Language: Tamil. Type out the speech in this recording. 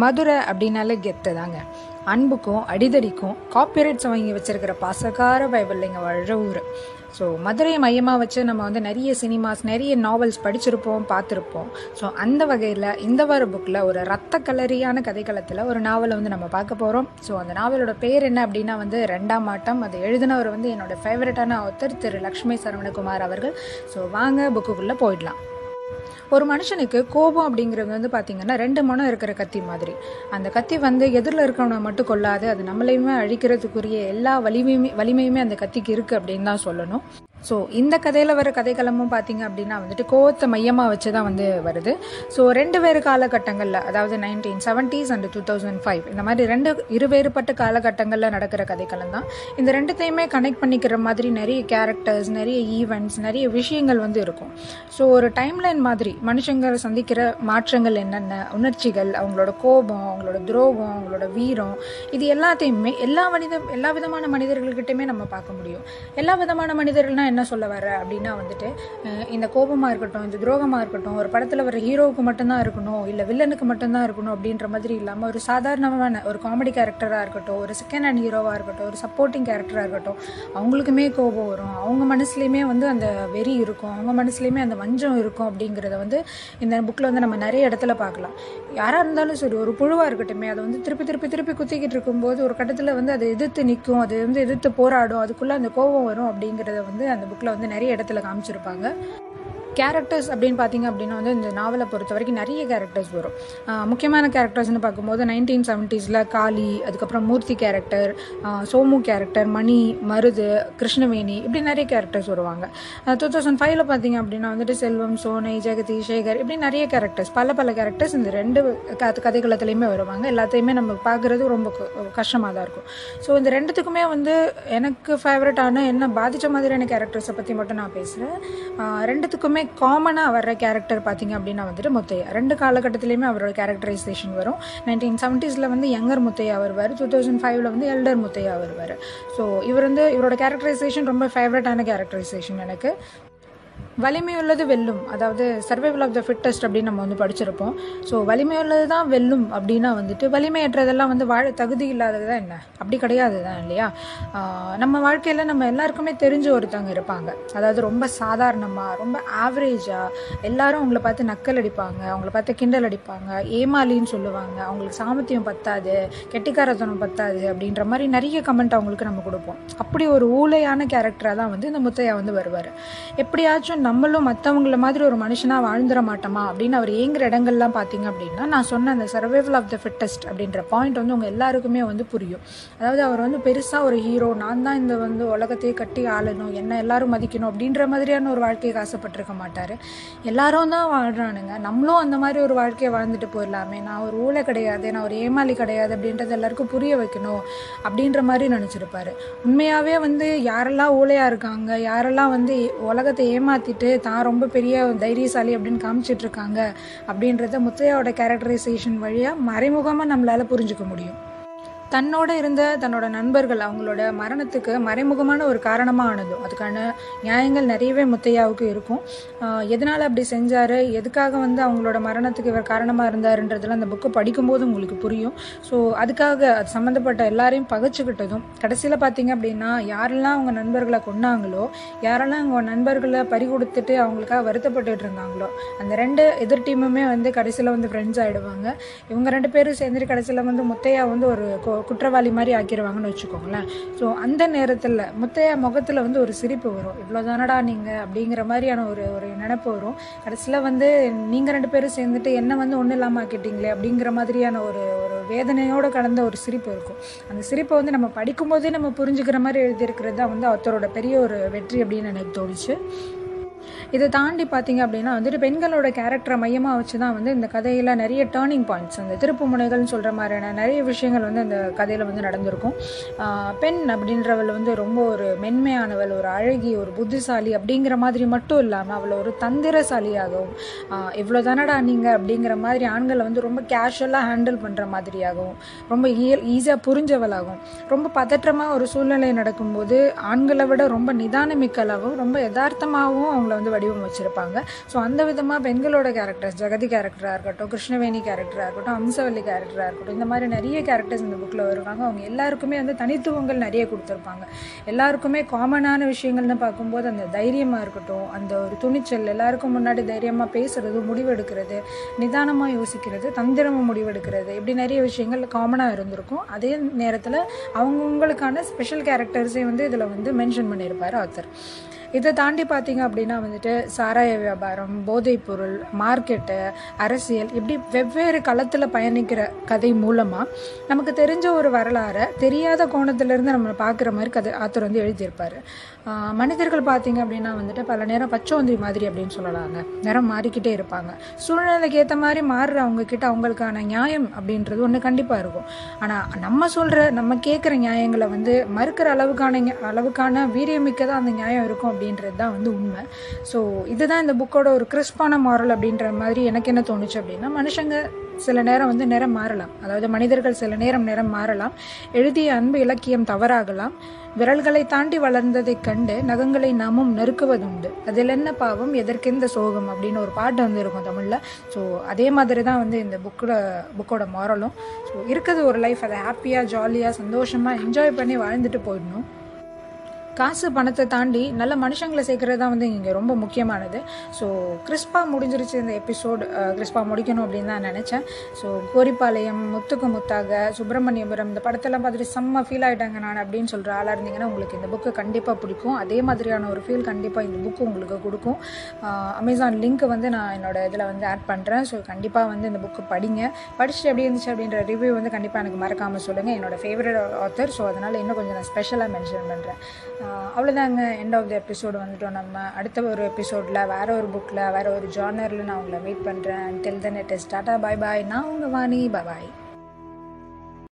மதுரை அப்படின்னாலே கெத்து தாங்க. அன்புக்கும் அடிதடிக்கும் காப்பிரைட்ஸ் வாங்கி வச்சிருக்கிற பாசக்கார இங்கே வாழ்கிற ஊர். ஸோ மதுரையை மையமாக வச்சு நம்ம வந்து நிறைய சினிமாஸ் நிறைய நாவல்ஸ் படிச்சிருப்போம் பார்த்துருப்போம். ஸோ அந்த வகையில் இந்த வார புக்கில் ஒரு ரத்த கலரியான கதைக்களத்தில் ஒரு நாவலை வந்து நம்ம பார்க்க போகிறோம் ஸோ அந்த நாவலோட பேர் என்ன அப்படின்னா வந்து ரெண்டாம் ஆட்டம். அது எழுதினவர் வந்து என்னோட ஃபேவரட்டான ஆத்தர் திரு லக்ஷ்மி சரவணகுமார் அவர்கள். ஸோ வாங்க புக்குக்குள்ளே போயிடலாம். ஒரு மனுஷனுக்கு கோபம் அப்படிங்கிறது வந்து பார்த்திங்கன்னா ரெண்டு மனம் இருக்கிற கத்தி மாதிரி. அந்த கத்தி வந்து எதிரில் இருக்கிறவனை மட்டும் கொள்ளாது அது நம்மளையுமே அழிக்கிறதுக்குரிய எல்லா வலிமையுமே வலிமையுமே அந்த கத்திக்கு இருக்குது அப்படின்னு தான் சொல்லணும். ஸோ இந்த கதையில் வர கதைக்களமும் பார்த்தீங்க அப்படின்னா வந்துட்டு கோவத்தை மையமாக வச்சு தான் வந்து வருது. ஸோ ரெண்டு வேறு காலகட்டங்களில் அதாவது nineteen seventies and two thousand five இந்த மாதிரி ரெண்டு இருவேறுபட்ட காலகட்டங்களில் நடக்கிற கதைக்களம் தான். இந்த ரெண்டுத்தையுமே கனெக்ட் பண்ணிக்கிற மாதிரி நிறைய கேரக்டர்ஸ் நிறைய ஈவெண்ட்ஸ் நிறைய விஷயங்கள் வந்து இருக்கும். ஸோ ஒரு டைம்லைன் மாதிரி மனுஷங்க சந்திக்கிற மாற்றங்கள் என்னென்ன? உணர்ச்சிகள் அவங்களோட கோபம் அவங்களோட துரோகம் அவங்களோட வீரம் இது எல்லாத்தையுமே எல்லா மனித எல்லா விதமான மனிதர்கள்கிட்டையுமே நம்ம பார்க்க முடியும். எல்லா விதமான மனிதர்கள்னா என்ன சொல்ல வர அப்படின்னா வந்துட்டு இந்த கோபமாக இருக்கட்டும் இந்த துரோகமாக இருக்கட்டும் ஒரு படத்தில் வர ஹீரோவுக்கு மட்டும்தான் இருக்கணும் இல்லை வில்லனுக்கு மட்டும்தான் இருக்கணும் அப்படின்ற மாதிரி இல்லாமல் ஒரு சாதாரணமான ஒரு காமெடி கேரக்டராக இருக்கட்டும் ஒரு செகண்ட் ஹேண்ட் ஹீரோவாக இருக்கட்டும் ஒரு சப்போர்ட்டிங் கேரக்டராக இருக்கட்டும் அவங்களுக்குமே கோபம் வரும். அவங்க மனசுலையுமே வந்து அந்த வெறி இருக்கும். அவங்க மனசுலையுமே அந்த வஞ்சம் இருக்கும் அப்படிங்கிறத வந்து இந்த புக்கில் வந்து நம்ம நிறைய இடத்துல பார்க்கலாம். யாராக இருந்தாலும் சரி ஒரு புழுவாக இருக்கட்டுமே அதை வந்து திருப்பி திருப்பி திருப்பி குத்திக்கிட்டு இருக்கும்போது ஒரு கட்டத்தில் வந்து அதை எதிர்த்து நிற்கும் அது வந்து எதிர்த்து போராடும் அதுக்குள்ளே அந்த கோபம் வரும் அப்படிங்கிறத வந்து அந்த புக்கில் வந்து நிறைய இடத்துல காமிச்சிருப்பாங்க. கேரக்டர்ஸ் அப்படின்னு பார்த்தீங்க அப்படின்னா வந்து இந்த நாவலை பொறுத்த வரைக்கும் நிறைய கேரக்டர்ஸ் வரும். முக்கியமான கேரக்டர்ஸ்னு பார்க்கும்போது நைன்டீன் செவன்ட்டீஸில் காளி அதுக்கப்புறம் மூர்த்தி கேரக்டர் சோமு கேரக்டர் மணி மருது கிருஷ்ணவேணி இப்படி நிறைய கேரக்டர்ஸ் வருவாங்க. டூ தௌசண்ட் ஃபைவ்ல பார்த்தீங்க அப்படின்னா வந்துட்டு செல்வம் சோனை ஜெகதி சேகர் இப்படி நிறைய கேரக்டர்ஸ் பல பல கேரக்டர்ஸ் இந்த ரெண்டு க- கதைகளத்துலேயுமே வருவாங்க. எல்லாத்தையுமே நம்ம பார்க்குறது ரொம்ப கஷ்டமாக தான் இருக்கும். ஸோ இந்த ரெண்டுத்துக்குமே வந்து எனக்கு ஃபேவரட்டான என்ன பாதித்த மாதிரியான கேரக்டர்ஸை பற்றி மட்டும் நான் பேசுகிறேன் ரெண்டுத்துக்குமே காமனாக வர்ற கேரக்டர் பார்த்தீங்க அப்படின்னா வந்துட்டு முத்தையா. ரெண்டு காலகட்டத்திலையுமே அவரோட கேரக்டரைசேஷன் வரும். நைன்டீன் செவன்ட்டீஸில் வந்து யங்கர் முத்தையா வருவார். டூ தௌசண்ட் ஃபைவ்ல வந்து எல்டர் முத்தையா வருவார். ஸோ இவர் வந்து இவரோட கேரக்டரைசேஷன் ரொம்ப ஃபேவரட்டான கேரக்டரைசேஷன் எனக்கு. வலிமையுள்ளது வெல்லும். அதாவது சர்வைவல் ஆஃப் த ஃபிட்டஸ்ட் அப்படின்னு நம்ம வந்து படிச்சிருப்போம். ஸோ வலிமையுள்ளது தான் வெல்லும் அப்படின்னா வந்துட்டு வலிமையற்றதெல்லாம் வந்து வாழ தகுதி இல்லாதது தான் என்ன? அப்படி கிடையாது தான் இல்லையா நம்ம வாழ்க்கையில் நம்ம எல்லாருக்குமே தெரிஞ்ச ஒருத்தவங்க இருப்பாங்க. அதாவது ரொம்ப சாதாரணமாக ரொம்ப ஆவரேஜாக எல்லாரும் அவங்கள பார்த்து நக்கல் அடிப்பாங்க அவங்கள பார்த்து கிண்டல் அடிப்பாங்க ஏமாலின்னு சொல்லுவாங்க. அவங்களுக்கு சாமர்த்தியம் பத்தாது கெட்டிக்காரத்தனம் பத்தாது அப்படின்ற மாதிரி நிறைய கமெண்ட் அவங்களுக்கு நம்ம கொடுப்போம். அப்படி ஒரு ஊழையான கேரக்டராக தான் வந்து இந்த முத்தையா வந்து வருவார். எப்படியாச்சும் நம்மளும் மற்றவங்கள மாதிரி ஒரு மனுஷனாக வாழ்ந்துட மாட்டோமா? அப்படின்னு அவர் ஏங்குற இடங்கள்லாம் பார்த்தீங்க அப்படின்னா நான் சொன்ன அந்த சர்வைவல் ஆஃப் த ஃபிட்டஸ்ட் அப்படின்ற பாயிண்ட் வந்து உங்கள் எல்லாருக்குமே வந்து புரியும். அதாவது அவர் வந்து பெருசாக ஒரு ஹீரோ நான் தான் இந்த வந்து உலகத்தையே கட்டி ஆளணும் என்ன எல்லாரும் மதிக்கணும் அப்படின்ற மாதிரியான ஒரு வாழ்க்கையை ஆசைப்பட்டிருக்க மாட்டார். எல்லாரும் தான் வாழ்கிறானுங்க நம்மளும் அந்த மாதிரி ஒரு வாழ்க்கையை வாழ்ந்துட்டு போயிடலாமே. நான் ஒரு ஊழல் கிடையாது நான் ஒரு ஏமாளி கிடையாது அப்படின்றது எல்லாருக்கும் புரிய வைக்கணும் அப்படின்ற மாதிரி நினச்சிருப்பாரு. உண்மையாகவே வந்து யாரெல்லாம் ஊழையாக இருக்காங்க யாரெல்லாம் வந்து உலகத்தை ஏமாற்றி ஏமாற்றிட்டு தான் ரொம்ப பெரிய தைரியசாலி அப்படின்னு காமிச்சிட்டு இருக்காங்க. அப்படின்றத முத்தையாவோட கேரக்டரைசேஷன் வழியாக மறைமுகமாக நம்மளால் புரிஞ்சுக்க முடியும். தன்னோட இருந்த தன்னோட நண்பர்கள் அவங்களோட மரணத்துக்கு மறைமுகமான ஒரு காரணமாக ஆனது அதுக்கான நியாயங்கள் நிறையவே முத்தையாவுக்கு இருக்கும். எதனால் அப்படி செஞ்சார்? எதுக்காக வந்து அவங்களோட மரணத்துக்கு இவர் காரணமாக இருந்தாருன்றதுலாம் அந்த புக்கு படிக்கும்போது உங்களுக்கு புரியும். ஸோ அதுக்காக அது சம்மந்தப்பட்ட எல்லாரையும் பகச்சுக்கிட்டதும் கடைசியில் பார்த்தீங்க அப்படின்னா யாரெல்லாம் அவங்க நண்பர்களை கொன்னாங்களோ யாரெல்லாம் அவங்க நண்பர்களை பறி கொடுத்துட்டு அவங்களுக்காக வருத்தப்பட்டுட்டு இருந்தாங்களோ அந்த ரெண்டு எதிர் டீமுமே வந்து கடைசியில் வந்து ஃப்ரெண்ட்ஸ் ஆகிடுவாங்க இவங்க ரெண்டு பேரும் சேர்ந்துட்டு கடைசியில் வந்து முத்தையா வந்து ஒரு கு- குற்றவாளி மாதிரி ஆக்கிடுவாங்கன்னு வச்சுக்கோங்களேன். ஸோ அந்த நேரத்தில் முத்தையா முகத்தில் வந்து ஒரு சிரிப்பு வரும். இவ்வளோ தானடா நீங்கள் அப்படிங்கிற மாதிரியான ஒரு ஒரு நினப்பு வரும். கடைசியில் வந்து நீங்கள் ரெண்டு பேரும் சேர்ந்துட்டு என்ன வந்து ஒன்றும் இல்லாமல் ஆக்கிட்டீங்களே அப்படிங்கிற மாதிரியான ஒரு ஒரு வேதனையோடு கலந்த ஒரு சிரிப்பு இருக்கும். அந்த சிரிப்பை வந்து நம்ம படிக்கும்போதே நம்ம புரிஞ்சுக்கிற மாதிரி எழுதியிருக்கிறது தான் வந்து அவத்தரோட பெரிய ஒரு வெற்றி அப்படின்னு எனக்கு தோணுச்சு. இதை தாண்டி பார்த்தீங்க அப்படின்னா வந்துட்டு பெண்களோட கேரக்டரை மையமாக வச்சு தான் வந்து இந்த கதையில் நிறைய டேர்னிங் பாயிண்ட்ஸ் அந்த திருப்பு முனைகள்னு சொல்கிற மாதிரியான நிறைய விஷயங்கள் வந்து இந்த கதையில் வந்து நடந்திருக்கும். பெண் அப்படின்றவள் வந்து ரொம்ப ஒரு மென்மையானவள் ஒரு அழகி ஒரு புத்திசாலி அப்படிங்கிற மாதிரி மட்டும் இல்லாமல் அவளை ஒரு தந்திரசாலியாகவும் இவ்வளோ தானடா நீங்கள் அப்படிங்கிற மாதிரி ஆண்களை வந்து ரொம்ப கேஷுவலாக ஹேண்டில் பண்ணுற மாதிரியாகவும் ரொம்ப ஈஸியாக புரிஞ்சவளாகவும் ரொம்ப பதற்றமாக ஒரு சூழ்நிலை நடக்கும்போது ஆண்களை விட ரொம்ப நிதானமிக்கலாகவும் ரொம்ப யதார்த்தமாகவும் அவங்கள வந்து வடிவமைச்சிருப்பாங்க ஸோ அந்த விதமாக பெண்களோட கேரக்டர்ஸ் ஜெகதி கேரக்டராக இருக்கட்டும் கிருஷ்ணவேணி கேரக்டராக இருக்கட்டும் அம்சவல்லி கேரக்டராக இருக்கட்டும் இந்த மாதிரி நிறைய கேரக்டர்ஸ் இந்த புக்கில் வருவாங்க. அவங்க எல்லாருக்குமே வந்து தனித்துவங்கள் நிறைய கொடுத்துருப்பாங்க. எல்லாருக்குமே காமனான விஷயங்கள்னு பார்க்கும்போது அந்த தைரியமாக இருக்கட்டும் அந்த ஒரு துணிச்சல் எல்லாருக்கும் முன்னாடி தைரியமாக பேசுறது முடிவெடுக்கிறது நிதானமாக யோசிக்கிறது தந்திரமாக முடிவெடுக்கிறது இப்படி நிறைய விஷயங்கள் காமனாக இருந்திருக்கும். அதே நேரத்தில் அவங்கவுங்களுக்கான ஸ்பெஷல் கேரக்டர்ஸே வந்து இதில் வந்து மென்ஷன் பண்ணியிருப்பார் ஆத்தர் இதை தாண்டி பார்த்தீங்க அப்படின்னா வந்துட்டு சாராய வியாபாரம் போதைப்பொருள் மார்க்கெட்டு அரசியல் இப்படி வெவ்வேறு களத்தில் பயணிக்கிற கதை மூலமாக நமக்கு தெரிஞ்ச ஒரு வரலாறை தெரியாத கோணத்திலேருந்து நம்ம பார்க்குற மாதிரி கதை ஆத்தர் வந்து எழுதியிருப்பார். மனிதர்கள் பார்த்தீங்க அப்படின்னா வந்துட்டு பல நேரம் பச்சோந்தி மாதிரி அப்படின்னு சொல்லலாங்க. நேரம் மாறிக்கிட்டே இருப்பாங்க. சூழ்நிலைக்கு ஏற்ற மாதிரி மாறுற அவங்கக்கிட்ட அவங்களுக்கான நியாயம் அப்படின்றது ஒன்று கண்டிப்பாக இருக்கும். ஆனால் நம்ம சொல்கிற நம்ம கேட்குற நியாயங்களை வந்து மறுக்கிற அளவுக்கான அளவுக்கான வீரியமிக்க தான் அந்த நியாயம் இருக்கும் அப்படின்றது தான் வந்து உண்மை. ஸோ இதுதான் இந்த புக்கோட ஒரு கிறிஸ்பான மாரல் அப்படின்ற மாதிரி எனக்கு என்ன தோணுச்சு அப்படின்னா மனுஷங்க சில நேரம் வந்து நிறம் மாறலாம். அதாவது மனிதர்கள் சில நேரம் நிறம் மாறலாம். எழுதிய அன்பு இலக்கியம் தவறாகலாம். விரல்களை தாண்டி வளர்ந்ததைக் கண்டு நகங்களை நாமும் நறுக்குவதுண்டு அதில் என்ன பாவம் எதற்கெந்த சோகம் அப்படின்னு ஒரு பாட்டு வந்து இருக்கும் தமிழில். ஸோ அதே மாதிரி தான் வந்து இந்த புக்கோட புக்கோட மாரலும் ஸோ இருக்கிறது ஒரு லைஃப் அதை ஹாப்பியாக ஜாலியாக சந்தோஷமாக என்ஜாய் பண்ணி வாழ்ந்துட்டு போயிடணும். காசு பணத்தை தாண்டி நல்ல மனுஷங்களை சேர்க்கறது தான் வந்து இங்கே ரொம்ப முக்கியமானது. ஸோ கிறிஸ்பாக முடிஞ்சிருச்சு இந்த எபிசோடு கிறிஸ்பாக முடிக்கணும் அப்படின்னு தான் நினச்சேன். ஸோ கோரிப்பாளையம் முத்துக்கு முத்தாக சுப்பிரமணியபுரம் இந்த படத்தெல்லாம் பார்த்துட்டு செம்ம ஃபீல் ஆகிட்டாங்க நான் அப்படின்னு சொல்கிற ஆளாக இருந்தீங்கன்னா உங்களுக்கு இந்த புக்கு கண்டிப்பாக பிடிக்கும். அதே மாதிரியான ஒரு ஃபீல் கண்டிப்பாக இந்த புக்கு உங்களுக்கு கொடுக்கும். அமேசான் லிங்க் வந்து நான் என்னோடய இதில் வந்து ஆட் பண்ணுறேன் ஸோ கண்டிப்பாக வந்து இந்த புக்கு படிங்க. படிச்சுட்டு எப்படி இருந்துச்சு அப்படின்ற ரிவ்யூ வந்து கண்டிப்பாக எனக்கு மறக்காமல் சொல்லுங்கள் என்னோட ஃபேவரட் ஆத்தர் ஸோ அதனால் இன்னும் கொஞ்சம் நான் ஸ்பெஷலாக மென்ஷன் பண்ணுறேன் அவ்வளோதாங்க எண்ட் ஆஃப் த எபிசோடு வந்துட்டோம் நம்ம. அடுத்த ஒரு எபிசோடில் வேற ஒரு புக்கில் வேற ஒரு ஜானரில் நான் உங்களை மீட் பண்ணுறேன் till then it is tata bye bye நான் உங்கள் வாணி பாய் பாய்